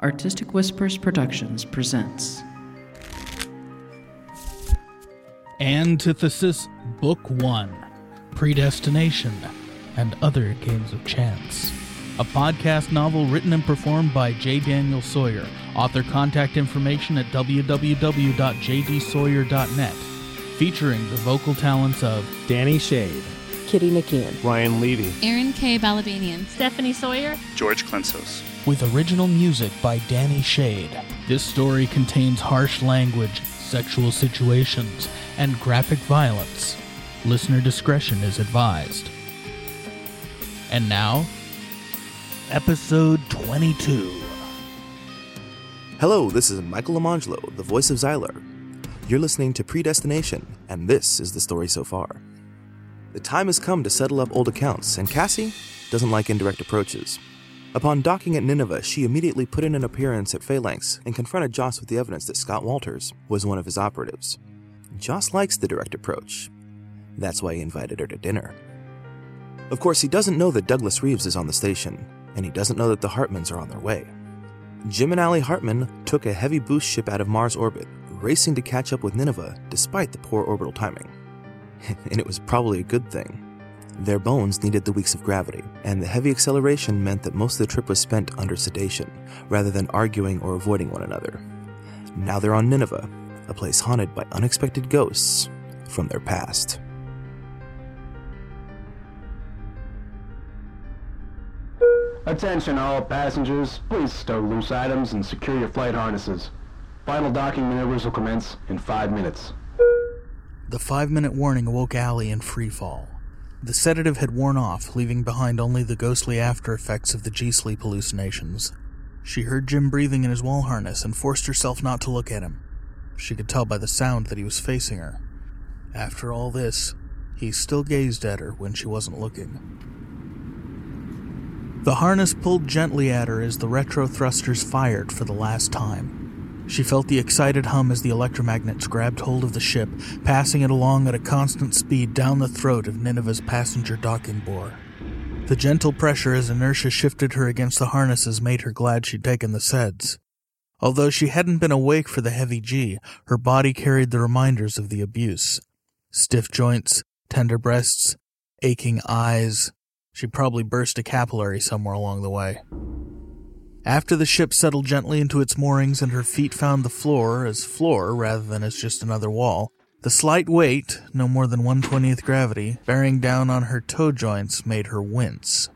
Artistic Whispers Productions presents. Antithesis Book 1 Predestination and Other Games of Chance. A podcast novel written and performed by J. Daniel Sawyer. Author contact information at www.jdsawyer.net. Featuring the vocal talents of Danny Schade, Kitty McKeon, Ryan Levy, Aaron K. Balabanian, Stephanie Sawyer, George Clensos. With original music by Danny Schade. This story contains harsh language, sexual situations, and graphic violence. Listener discretion is advised. And now, episode 22. Hello, this is Michael Lamangelo, the voice of Xylar. You're listening to Predestination, and this is the story so far. The time has come to settle up old accounts, and Cassie doesn't like indirect approaches. Upon docking at Nineveh, she immediately put in an appearance at Phalanx and confronted Joss with the evidence that Scott Walters was one of his operatives. Joss likes the direct approach. That's why he invited her to dinner. Of course, he doesn't know that Douglas Reeves is on the station, and he doesn't know that the Hartmans are on their way. Jim and Allie Hartman took a heavy boost ship out of Mars orbit, racing to catch up with Nineveh despite the poor orbital timing. and it was probably a good thing. Their bones needed the weeks of gravity, and the heavy acceleration meant that most of the trip was spent under sedation, rather than arguing or avoiding one another. Now they're on Nineveh, a place haunted by unexpected ghosts from their past. Attention all passengers, please stow loose items and secure your flight harnesses. Final docking maneuvers will commence in five minutes. The five minute warning awoke Allie in free fall. The sedative had worn off, leaving behind only the ghostly after effects of the G sleep hallucinations. She heard Jim breathing in his wall harness and forced herself not to look at him. She could tell by the sound that he was facing her. After all this, he still gazed at her when she wasn't looking. The harness pulled gently at her as the retro thrusters fired for the last time. She felt the excited hum as the electromagnets grabbed hold of the ship, passing it along at a constant speed down the throat of Nineveh's passenger docking bore. The gentle pressure as inertia shifted her against the harnesses made her glad she'd taken the SEDS. Although she hadn't been awake for the heavy G, her body carried the reminders of the abuse. Stiff joints, tender breasts, aching eyes. She probably burst a capillary somewhere along the way. After the ship settled gently into its moorings and her feet found the floor as floor rather than as just another wall, the slight weight, no more than 120th gravity, bearing down on her toe joints made her wince.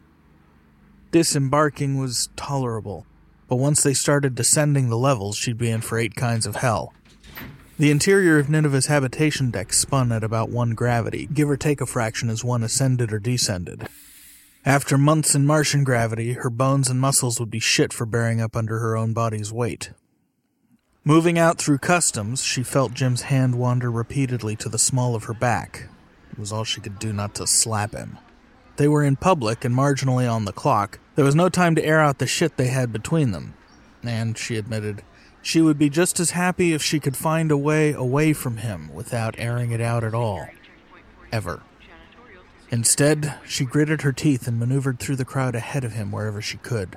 Disembarking was tolerable, but once they started descending the levels, she'd be in for eight kinds of hell. The interior of Nineveh's habitation deck spun at about one gravity, give or take a fraction as one ascended or descended. After months in Martian gravity, her bones and muscles would be shit for bearing up under her own body's weight. Moving out through customs, she felt Jim's hand wander repeatedly to the small of her back. It was all she could do not to slap him. They were in public and marginally on the clock. There was no time to air out the shit they had between them. And, she admitted, she would be just as happy if she could find a way away from him without airing it out at all. Ever. Instead, she gritted her teeth and maneuvered through the crowd ahead of him wherever she could.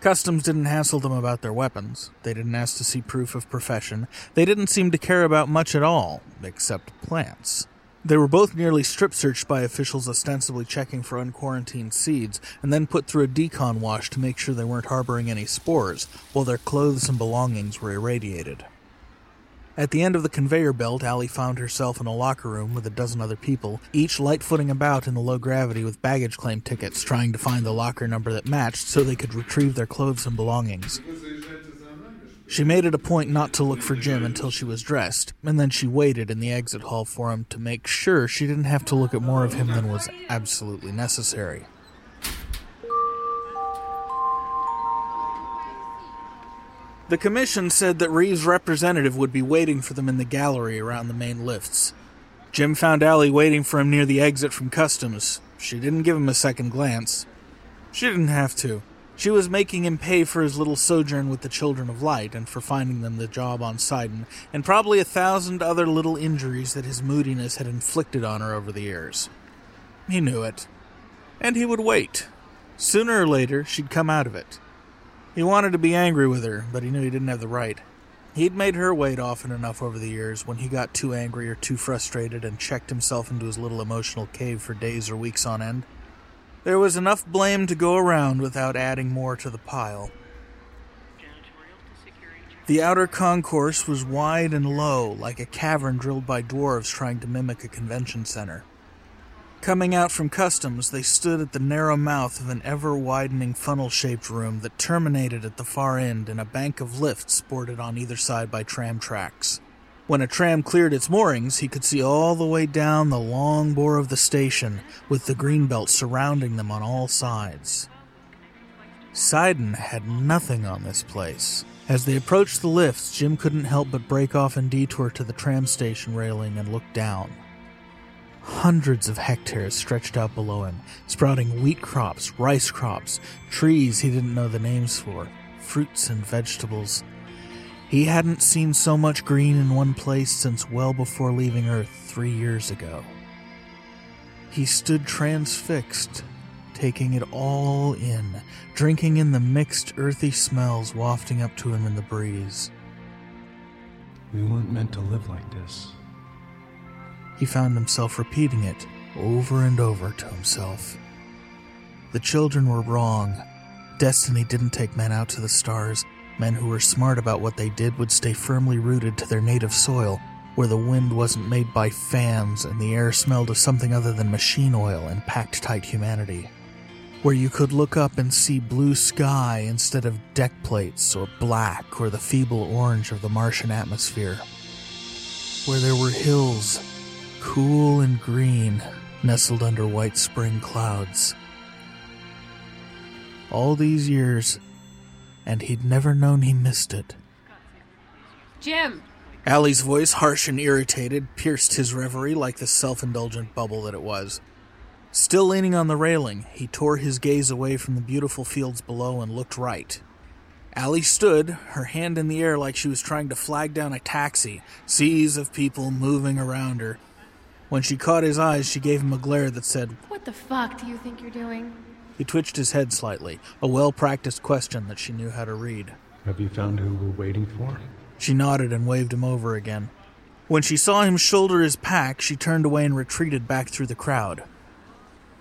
Customs didn't hassle them about their weapons. They didn't ask to see proof of profession. They didn't seem to care about much at all, except plants. They were both nearly strip searched by officials ostensibly checking for unquarantined seeds, and then put through a decon wash to make sure they weren't harboring any spores, while their clothes and belongings were irradiated. At the end of the conveyor belt, Allie found herself in a locker room with a dozen other people, each light footing about in the low gravity with baggage claim tickets, trying to find the locker number that matched so they could retrieve their clothes and belongings. She made it a point not to look for Jim until she was dressed, and then she waited in the exit hall for him to make sure she didn't have to look at more of him than was absolutely necessary. The commission said that Reeves' representative would be waiting for them in the gallery around the main lifts. Jim found Allie waiting for him near the exit from customs. She didn't give him a second glance. She didn't have to. She was making him pay for his little sojourn with the Children of Light and for finding them the job on Sidon, and probably a thousand other little injuries that his moodiness had inflicted on her over the years. He knew it. And he would wait. Sooner or later, she'd come out of it. He wanted to be angry with her, but he knew he didn't have the right. He'd made her wait often enough over the years when he got too angry or too frustrated and checked himself into his little emotional cave for days or weeks on end. There was enough blame to go around without adding more to the pile. The outer concourse was wide and low, like a cavern drilled by dwarves trying to mimic a convention center. Coming out from customs, they stood at the narrow mouth of an ever widening funnel shaped room that terminated at the far end in a bank of lifts bordered on either side by tram tracks. When a tram cleared its moorings, he could see all the way down the long bore of the station, with the greenbelt surrounding them on all sides. Sidon had nothing on this place. As they approached the lifts, Jim couldn't help but break off and detour to the tram station railing and look down. Hundreds of hectares stretched out below him, sprouting wheat crops, rice crops, trees he didn't know the names for, fruits and vegetables. He hadn't seen so much green in one place since well before leaving Earth three years ago. He stood transfixed, taking it all in, drinking in the mixed earthy smells wafting up to him in the breeze. We weren't meant to live like this. He found himself repeating it over and over to himself. The children were wrong. Destiny didn't take men out to the stars. Men who were smart about what they did would stay firmly rooted to their native soil, where the wind wasn't made by fans and the air smelled of something other than machine oil and packed tight humanity where you could look up and see blue sky instead of deck plates or black or the feeble orange of the Martian atmosphere, where there were hills, cool and green, nestled under white spring clouds. All these years, and he'd never known he missed it. Jim! Allie's voice, harsh and irritated, pierced his reverie like the self indulgent bubble that it was. Still leaning on the railing, he tore his gaze away from the beautiful fields below and looked right. Allie stood, her hand in the air like she was trying to flag down a taxi, seas of people moving around her. When she caught his eyes, she gave him a glare that said, What the fuck do you think you're doing? He twitched his head slightly, a well practiced question that she knew how to read. Have you found who we're waiting for? She nodded and waved him over again. When she saw him shoulder his pack, she turned away and retreated back through the crowd.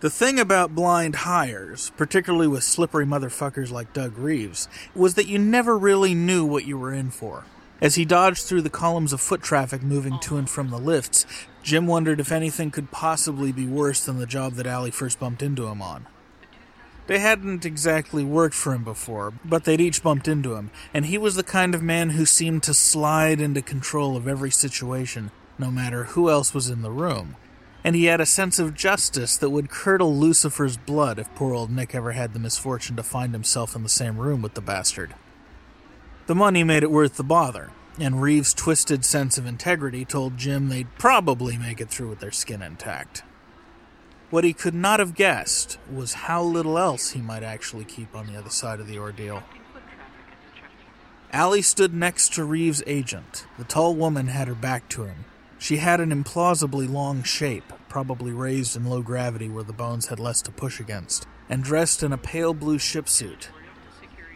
The thing about blind hires, particularly with slippery motherfuckers like Doug Reeves, was that you never really knew what you were in for. As he dodged through the columns of foot traffic moving to and from the lifts, Jim wondered if anything could possibly be worse than the job that Allie first bumped into him on. They hadn't exactly worked for him before, but they'd each bumped into him, and he was the kind of man who seemed to slide into control of every situation, no matter who else was in the room and he had a sense of justice that would curdle Lucifer's blood if poor old Nick ever had the misfortune to find himself in the same room with the bastard. The money made it worth the bother, and Reeves' twisted sense of integrity told Jim they'd probably make it through with their skin intact. What he could not have guessed was how little else he might actually keep on the other side of the ordeal. Allie stood next to Reeves' agent. The tall woman had her back to him. She had an implausibly long shape, probably raised in low gravity where the bones had less to push against, and dressed in a pale blue ship suit.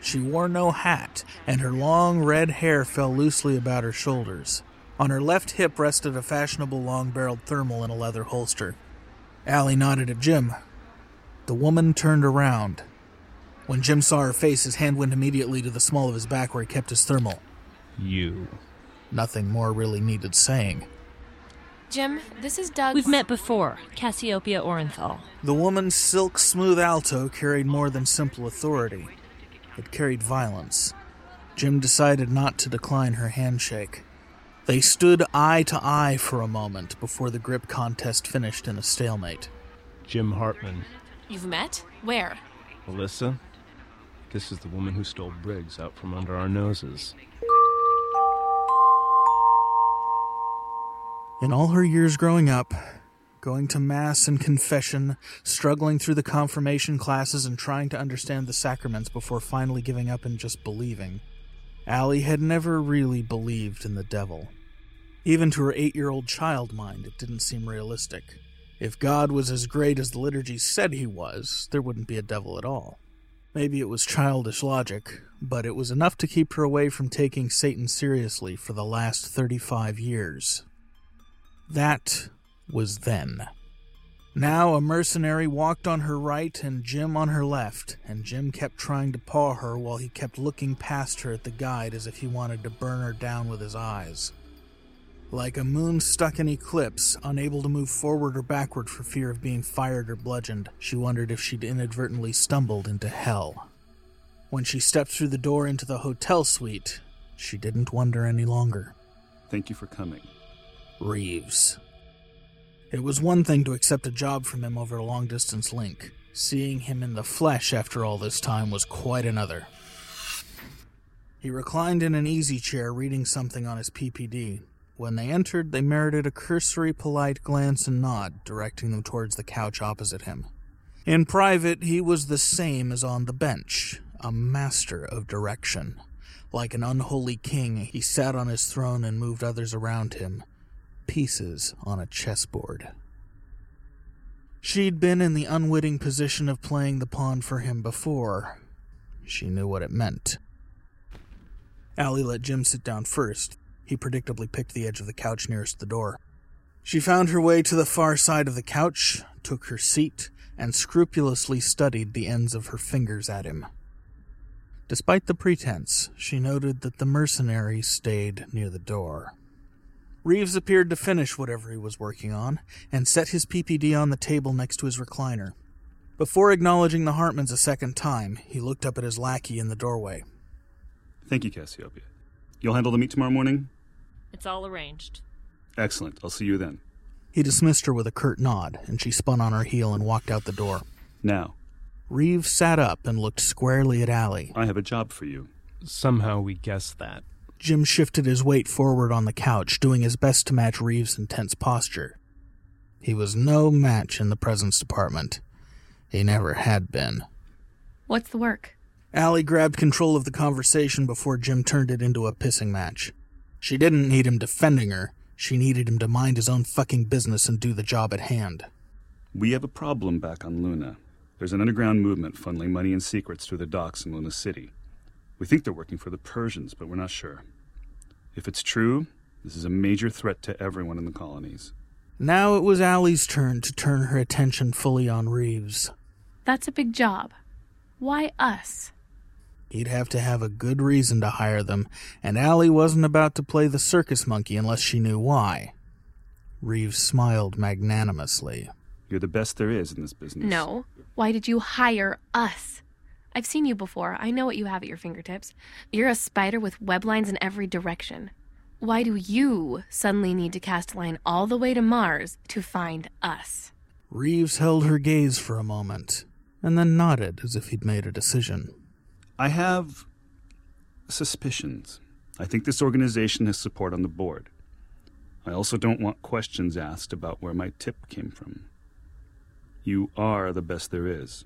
She wore no hat, and her long red hair fell loosely about her shoulders. On her left hip rested a fashionable long barreled thermal in a leather holster. Allie nodded at Jim. The woman turned around. When Jim saw her face, his hand went immediately to the small of his back where he kept his thermal. You. Nothing more really needed saying. Jim, this is Doug. We've met before, Cassiopeia Orenthal. The woman's silk smooth alto carried more than simple authority. It carried violence. Jim decided not to decline her handshake. They stood eye to eye for a moment before the grip contest finished in a stalemate. Jim Hartman. You've met? Where? Melissa? This is the woman who stole Briggs out from under our noses. In all her years growing up, going to Mass and confession, struggling through the confirmation classes, and trying to understand the sacraments before finally giving up and just believing, Allie had never really believed in the devil. Even to her eight year old child mind, it didn't seem realistic. If God was as great as the liturgy said he was, there wouldn't be a devil at all. Maybe it was childish logic, but it was enough to keep her away from taking Satan seriously for the last 35 years. That was then. Now a mercenary walked on her right and Jim on her left, and Jim kept trying to paw her while he kept looking past her at the guide as if he wanted to burn her down with his eyes. Like a moon stuck in eclipse, unable to move forward or backward for fear of being fired or bludgeoned, she wondered if she'd inadvertently stumbled into hell. When she stepped through the door into the hotel suite, she didn't wonder any longer. Thank you for coming. Reeves. It was one thing to accept a job from him over a long distance link. Seeing him in the flesh after all this time was quite another. He reclined in an easy chair reading something on his PPD. When they entered, they merited a cursory, polite glance and nod, directing them towards the couch opposite him. In private, he was the same as on the bench, a master of direction. Like an unholy king, he sat on his throne and moved others around him, pieces on a chessboard. She'd been in the unwitting position of playing the pawn for him before. She knew what it meant. Allie let Jim sit down first. He predictably picked the edge of the couch nearest the door. She found her way to the far side of the couch, took her seat, and scrupulously studied the ends of her fingers at him. Despite the pretense, she noted that the mercenary stayed near the door. Reeves appeared to finish whatever he was working on and set his PPD on the table next to his recliner. Before acknowledging the Hartmans a second time, he looked up at his lackey in the doorway. Thank you, Cassiopeia. You'll handle the meet tomorrow morning? It's all arranged. Excellent. I'll see you then. He dismissed her with a curt nod, and she spun on her heel and walked out the door. Now, Reeves sat up and looked squarely at Allie. I have a job for you. Somehow we guessed that. Jim shifted his weight forward on the couch, doing his best to match Reeves' intense posture. He was no match in the presence department. He never had been. What's the work? Allie grabbed control of the conversation before Jim turned it into a pissing match. She didn't need him defending her. She needed him to mind his own fucking business and do the job at hand. We have a problem back on Luna. There's an underground movement funneling money and secrets through the docks in Luna City. We think they're working for the Persians, but we're not sure. If it's true, this is a major threat to everyone in the colonies. Now it was Allie's turn to turn her attention fully on Reeves. That's a big job. Why us? He'd have to have a good reason to hire them, and Allie wasn't about to play the circus monkey unless she knew why. Reeves smiled magnanimously. You're the best there is in this business. No. Why did you hire us? I've seen you before. I know what you have at your fingertips. You're a spider with web lines in every direction. Why do you suddenly need to cast a line all the way to Mars to find us? Reeves held her gaze for a moment, and then nodded as if he'd made a decision. I have suspicions. I think this organization has support on the board. I also don't want questions asked about where my tip came from. You are the best there is.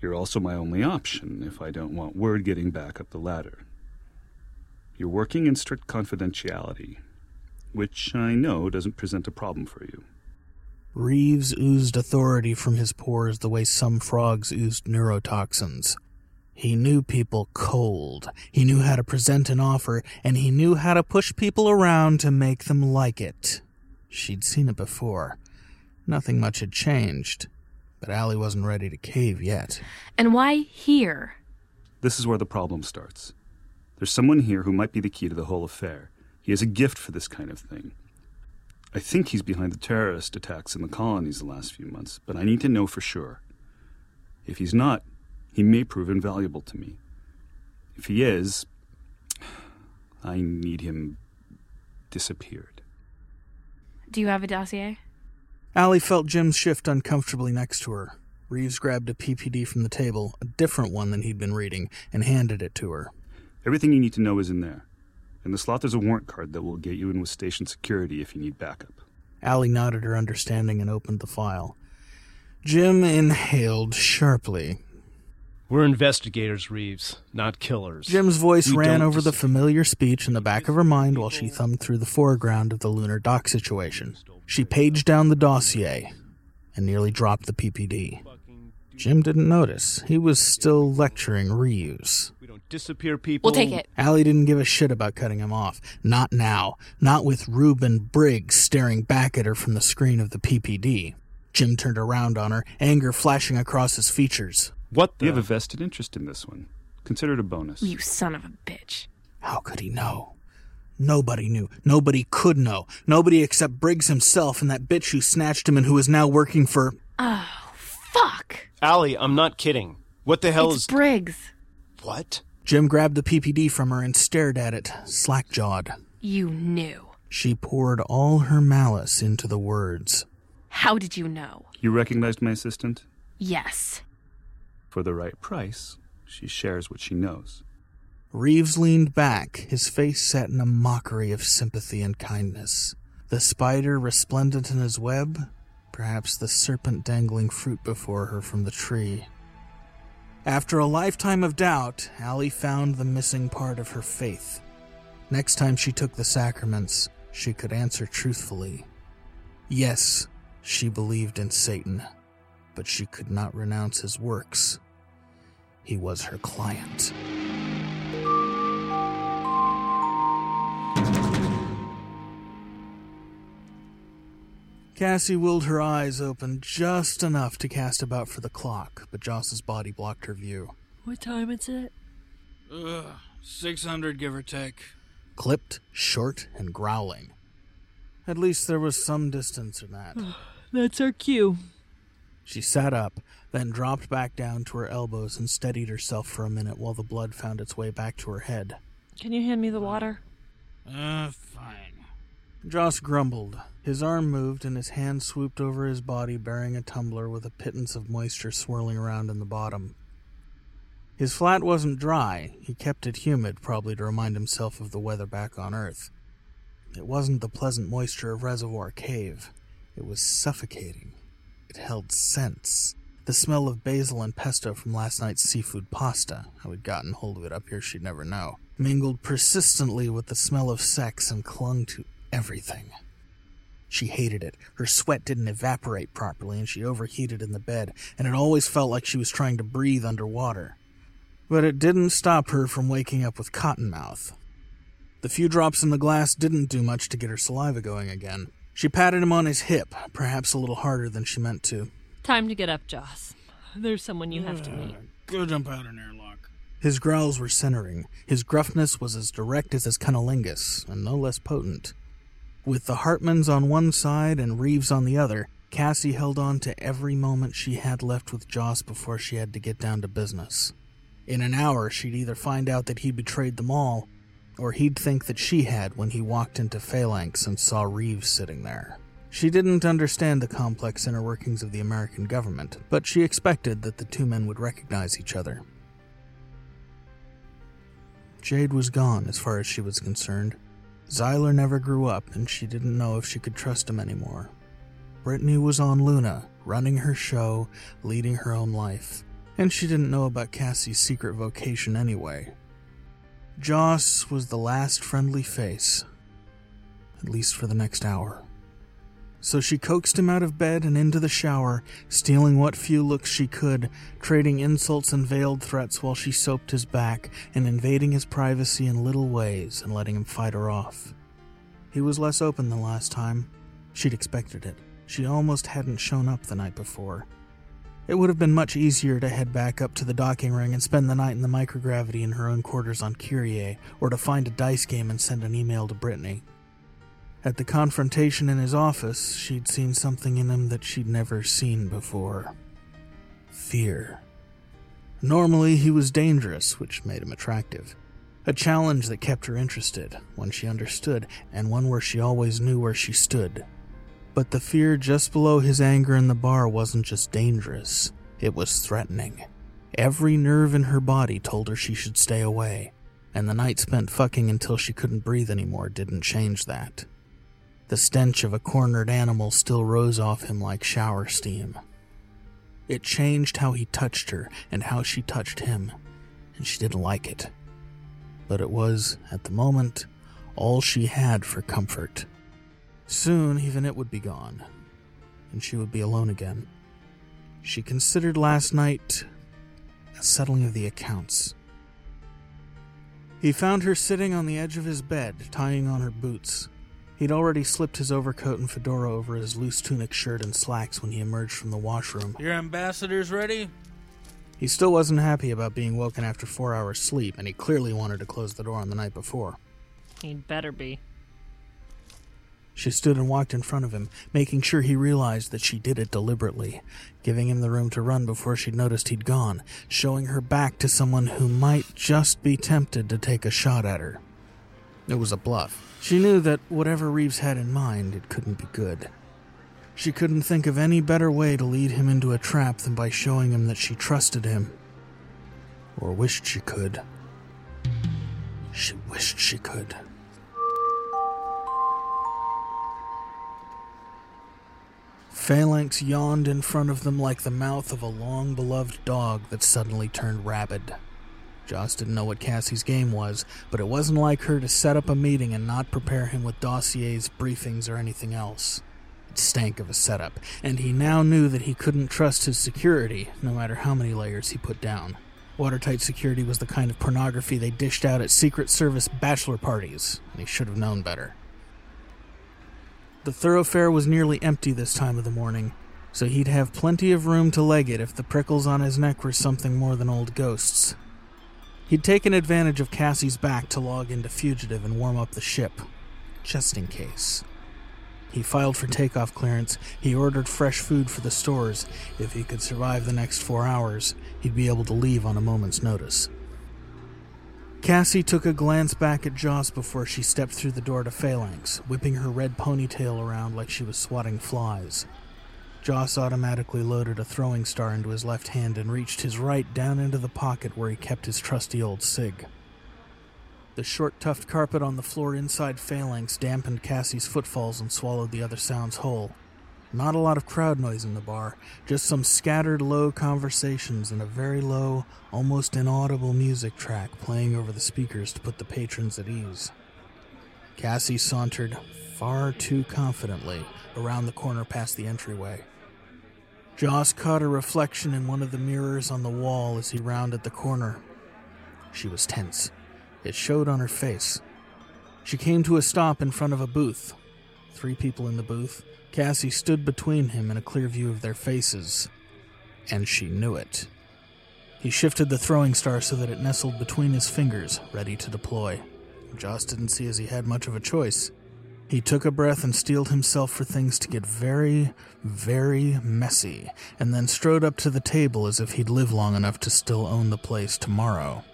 You're also my only option if I don't want word getting back up the ladder. You're working in strict confidentiality, which I know doesn't present a problem for you. Reeves oozed authority from his pores the way some frogs oozed neurotoxins. He knew people cold. He knew how to present an offer, and he knew how to push people around to make them like it. She'd seen it before. Nothing much had changed, but Allie wasn't ready to cave yet. And why here? This is where the problem starts. There's someone here who might be the key to the whole affair. He has a gift for this kind of thing. I think he's behind the terrorist attacks in the colonies the last few months, but I need to know for sure. If he's not, he may prove invaluable to me. If he is, I need him disappeared. Do you have a dossier? Allie felt Jim shift uncomfortably next to her. Reeves grabbed a PPD from the table, a different one than he'd been reading, and handed it to her. Everything you need to know is in there. In the slot, there's a warrant card that will get you in with station security if you need backup. Allie nodded her understanding and opened the file. Jim inhaled sharply. We're investigators, Reeves, not killers. Jim's voice We ran don't over the familiar speech in the back of her mind while she thumbed through the foreground of the lunar dock situation. She paged down the dossier and nearly dropped the PPD. Jim didn't notice. He was still lecturing Reeves. We don't disappear people. We'll take it. Allie didn't give a shit about cutting him off. Not now. Not with Reuben Briggs staring back at her from the screen of the PPD. Jim turned around on her, anger flashing across his features. What the? You have a vested interest in this one. Consider it a bonus. You son of a bitch. How could he know? Nobody knew. Nobody could know. Nobody except Briggs himself and that bitch who snatched him and who is now working for. Oh, fuck. Allie, I'm not kidding. What the hell it's is. Briggs. what? Jim grabbed the PPD from her and stared at it, slack jawed. You knew. She poured all her malice into the words. How did you know? You recognized my assistant? Yes. For the right price, she shares what she knows. Reeves leaned back, his face set in a mockery of sympathy and kindness. The spider resplendent in his web, perhaps the serpent dangling fruit before her from the tree. After a lifetime of doubt, Allie found the missing part of her faith. Next time she took the sacraments, she could answer truthfully. Yes, she believed in Satan, but she could not renounce his works. He was her client. Cassie willed her eyes open just enough to cast about for the clock, but Joss's body blocked her view. What time is it? Ugh, 600 give or take. Clipped, short, and growling. At least there was some distance in that. That's our cue. She sat up, then dropped back down to her elbows and steadied herself for a minute while the blood found its way back to her head. Can you hand me the water? Uh, fine. Joss grumbled. His arm moved and his hand swooped over his body, bearing a tumbler with a pittance of moisture swirling around in the bottom. His flat wasn't dry. He kept it humid, probably to remind himself of the weather back on Earth. It wasn't the pleasant moisture of Reservoir Cave. It was suffocating. It held scents. The smell of basil and pesto from last night's seafood pasta, how he'd gotten hold of it up here she'd never know, mingled persistently with the smell of sex and clung to everything. She hated it. Her sweat didn't evaporate properly, and she overheated in the bed, and it always felt like she was trying to breathe underwater. But it didn't stop her from waking up with cotton mouth. The few drops in the glass didn't do much to get her saliva going again. She patted him on his hip, perhaps a little harder than she meant to. Time to get up, Joss. There's someone you have to meet. Go jump out an airlock. His growls were centering. His gruffness was as direct as his cunnilingus, and no less potent. With the Hartmans on one side and Reeves on the other, Cassie held on to every moment she had left with Joss before she had to get down to business. In an hour, she'd either find out that he betrayed them all, or he'd think that she had when he walked into Phalanx and saw Reeves sitting there. She didn't understand the complex inner workings of the American government, but she expected that the two men would recognize each other. Jade was gone as far as she was concerned. Zyler never grew up, and she didn't know if she could trust him anymore. Brittany was on Luna, running her show, leading her own life, and she didn't know about Cassie's secret vocation anyway. Joss was the last friendly face, at least for the next hour. So she coaxed him out of bed and into the shower, stealing what few looks she could, trading insults and veiled threats while she soaped his back and invading his privacy in little ways and letting him fight her off. He was less open than last time. She'd expected it. She almost hadn't shown up the night before. It would have been much easier to head back up to the docking ring and spend the night in the microgravity in her own quarters on Kyrie, or to find a dice game and send an email to Brittany. At the confrontation in his office, she'd seen something in him that she'd never seen before fear. Normally, he was dangerous, which made him attractive. A challenge that kept her interested, one she understood, and one where she always knew where she stood. But the fear just below his anger in the bar wasn't just dangerous, it was threatening. Every nerve in her body told her she should stay away, and the night spent fucking until she couldn't breathe anymore didn't change that. The stench of a cornered animal still rose off him like shower steam. It changed how he touched her and how she touched him, and she didn't like it. But it was, at the moment, all she had for comfort. Soon, even it would be gone, and she would be alone again. She considered last night a settling of the accounts. He found her sitting on the edge of his bed, tying on her boots. He'd already slipped his overcoat and fedora over his loose tunic shirt and slacks when he emerged from the washroom. Your ambassador's ready? He still wasn't happy about being woken after four hours' sleep, and he clearly wanted to close the door on the night before. He'd better be. She stood and walked in front of him, making sure he realized that she did it deliberately, giving him the room to run before she'd noticed he'd gone, showing her back to someone who might just be tempted to take a shot at her. It was a bluff. She knew that whatever Reeves had in mind, it couldn't be good. She couldn't think of any better way to lead him into a trap than by showing him that she trusted him. Or wished she could. She wished she could. Phalanx yawned in front of them like the mouth of a long beloved dog that suddenly turned rabid. Joss didn't know what Cassie's game was, but it wasn't like her to set up a meeting and not prepare him with dossiers, briefings, or anything else. It stank of a setup, and he now knew that he couldn't trust his security, no matter how many layers he put down. Watertight security was the kind of pornography they dished out at Secret Service bachelor parties, and he should have known better. The thoroughfare was nearly empty this time of the morning, so he'd have plenty of room to leg it if the prickles on his neck were something more than old ghosts. He'd taken advantage of Cassie's back to log into Fugitive and warm up the ship, just in case. He filed for takeoff clearance. He ordered fresh food for the stores. If he could survive the next four hours, he'd be able to leave on a moment's notice. Cassie took a glance back at Joss before she stepped through the door to Phalanx, whipping her red ponytail around like she was swatting flies. Joss automatically loaded a throwing star into his left hand and reached his right down into the pocket where he kept his trusty old SIG. The short tufted carpet on the floor inside Phalanx dampened Cassie's footfalls and swallowed the other sounds whole. Not a lot of crowd noise in the bar, just some scattered low conversations and a very low, almost inaudible music track playing over the speakers to put the patrons at ease. Cassie sauntered far too confidently around the corner past the entryway. Joss caught a reflection in one of the mirrors on the wall as he rounded the corner. She was tense. It showed on her face. She came to a stop in front of a booth. Three people in the booth, Cassie stood between him in a clear view of their faces, and she knew it. He shifted the throwing star so that it nestled between his fingers, ready to deploy. Joss didn't see as he had much of a choice. He took a breath and steeled himself for things to get very, very messy, and then strode up to the table as if he'd live long enough to still own the place tomorrow.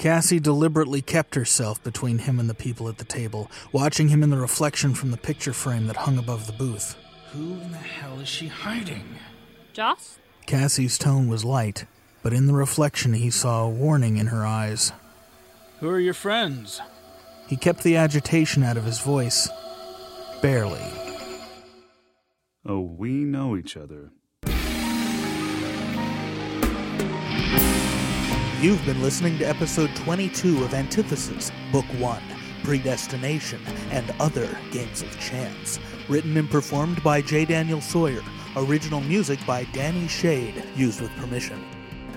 Cassie deliberately kept herself between him and the people at the table, watching him in the reflection from the picture frame that hung above the booth. Who in the hell is she hiding? Joss? Cassie's tone was light, but in the reflection he saw a warning in her eyes. Who are your friends? He kept the agitation out of his voice. Barely. Oh, we know each other. You've been listening to episode 22 of Antithesis, Book 1 Predestination and Other Games of Chance. Written and performed by J. Daniel Sawyer. Original music by Danny Schade, used with permission.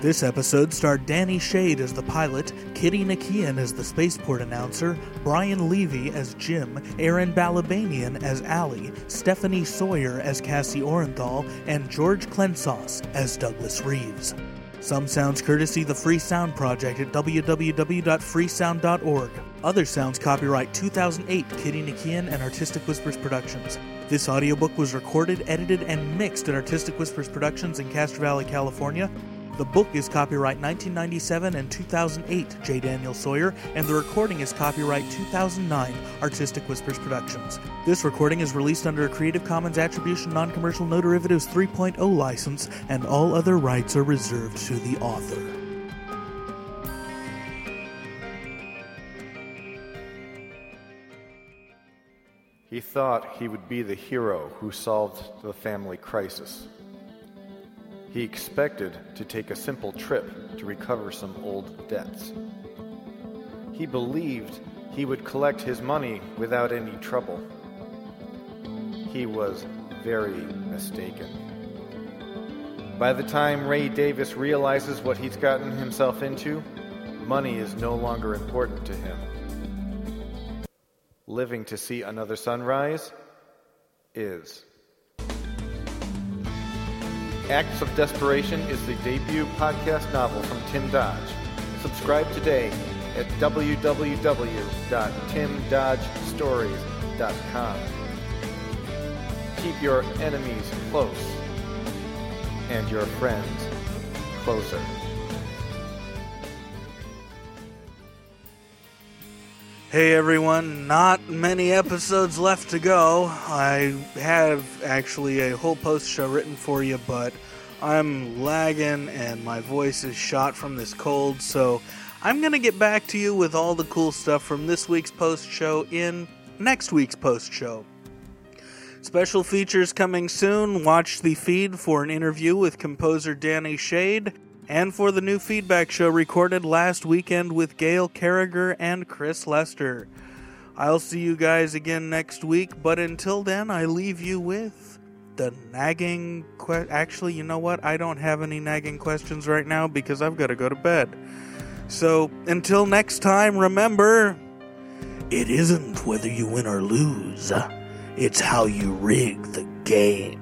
This episode starred Danny Schade as the pilot, Kitty Nakian as the spaceport announcer, Brian Levy as Jim, Aaron Balabanian as Allie, Stephanie Sawyer as Cassie Orenthal, and George Klensauce as Douglas Reeves. Some sounds courtesy the Free Sound Project at www.freesound.org. Other sounds copyright 2008 Kitty Nakian and Artistic Whispers Productions. This audiobook was recorded, edited, and mixed at Artistic Whispers Productions in Castro Valley, California. The book is copyright 1997 and 2008 J. Daniel Sawyer, and the recording is copyright 2009 Artistic Whispers Productions. This recording is released under a Creative Commons Attribution Non Commercial No Derivatives 3.0 license, and all other rights are reserved to the author. He thought he would be the hero who solved the family crisis. He expected to take a simple trip to recover some old debts. He believed he would collect his money without any trouble. He was very mistaken. By the time Ray Davis realizes what he's gotten himself into, money is no longer important to him. Living to see another sunrise is. Acts of Desperation is the debut podcast novel from Tim Dodge. Subscribe today at www.timdodgestories.com. Keep your enemies close and your friends closer. Hey everyone, not many episodes left to go. I have actually a whole post show written for you, but I'm lagging and my voice is shot from this cold, so I'm going to get back to you with all the cool stuff from this week's post show in next week's post show. Special features coming soon. Watch the feed for an interview with composer Danny Schade and for the new feedback show recorded last weekend with Gail Carriger and Chris Lester. I'll see you guys again next week, but until then, I leave you with the nagging. Que- Actually, you know what? I don't have any nagging questions right now because I've got to go to bed. So until next time, remember it isn't whether you win or lose, it's how you rig the game.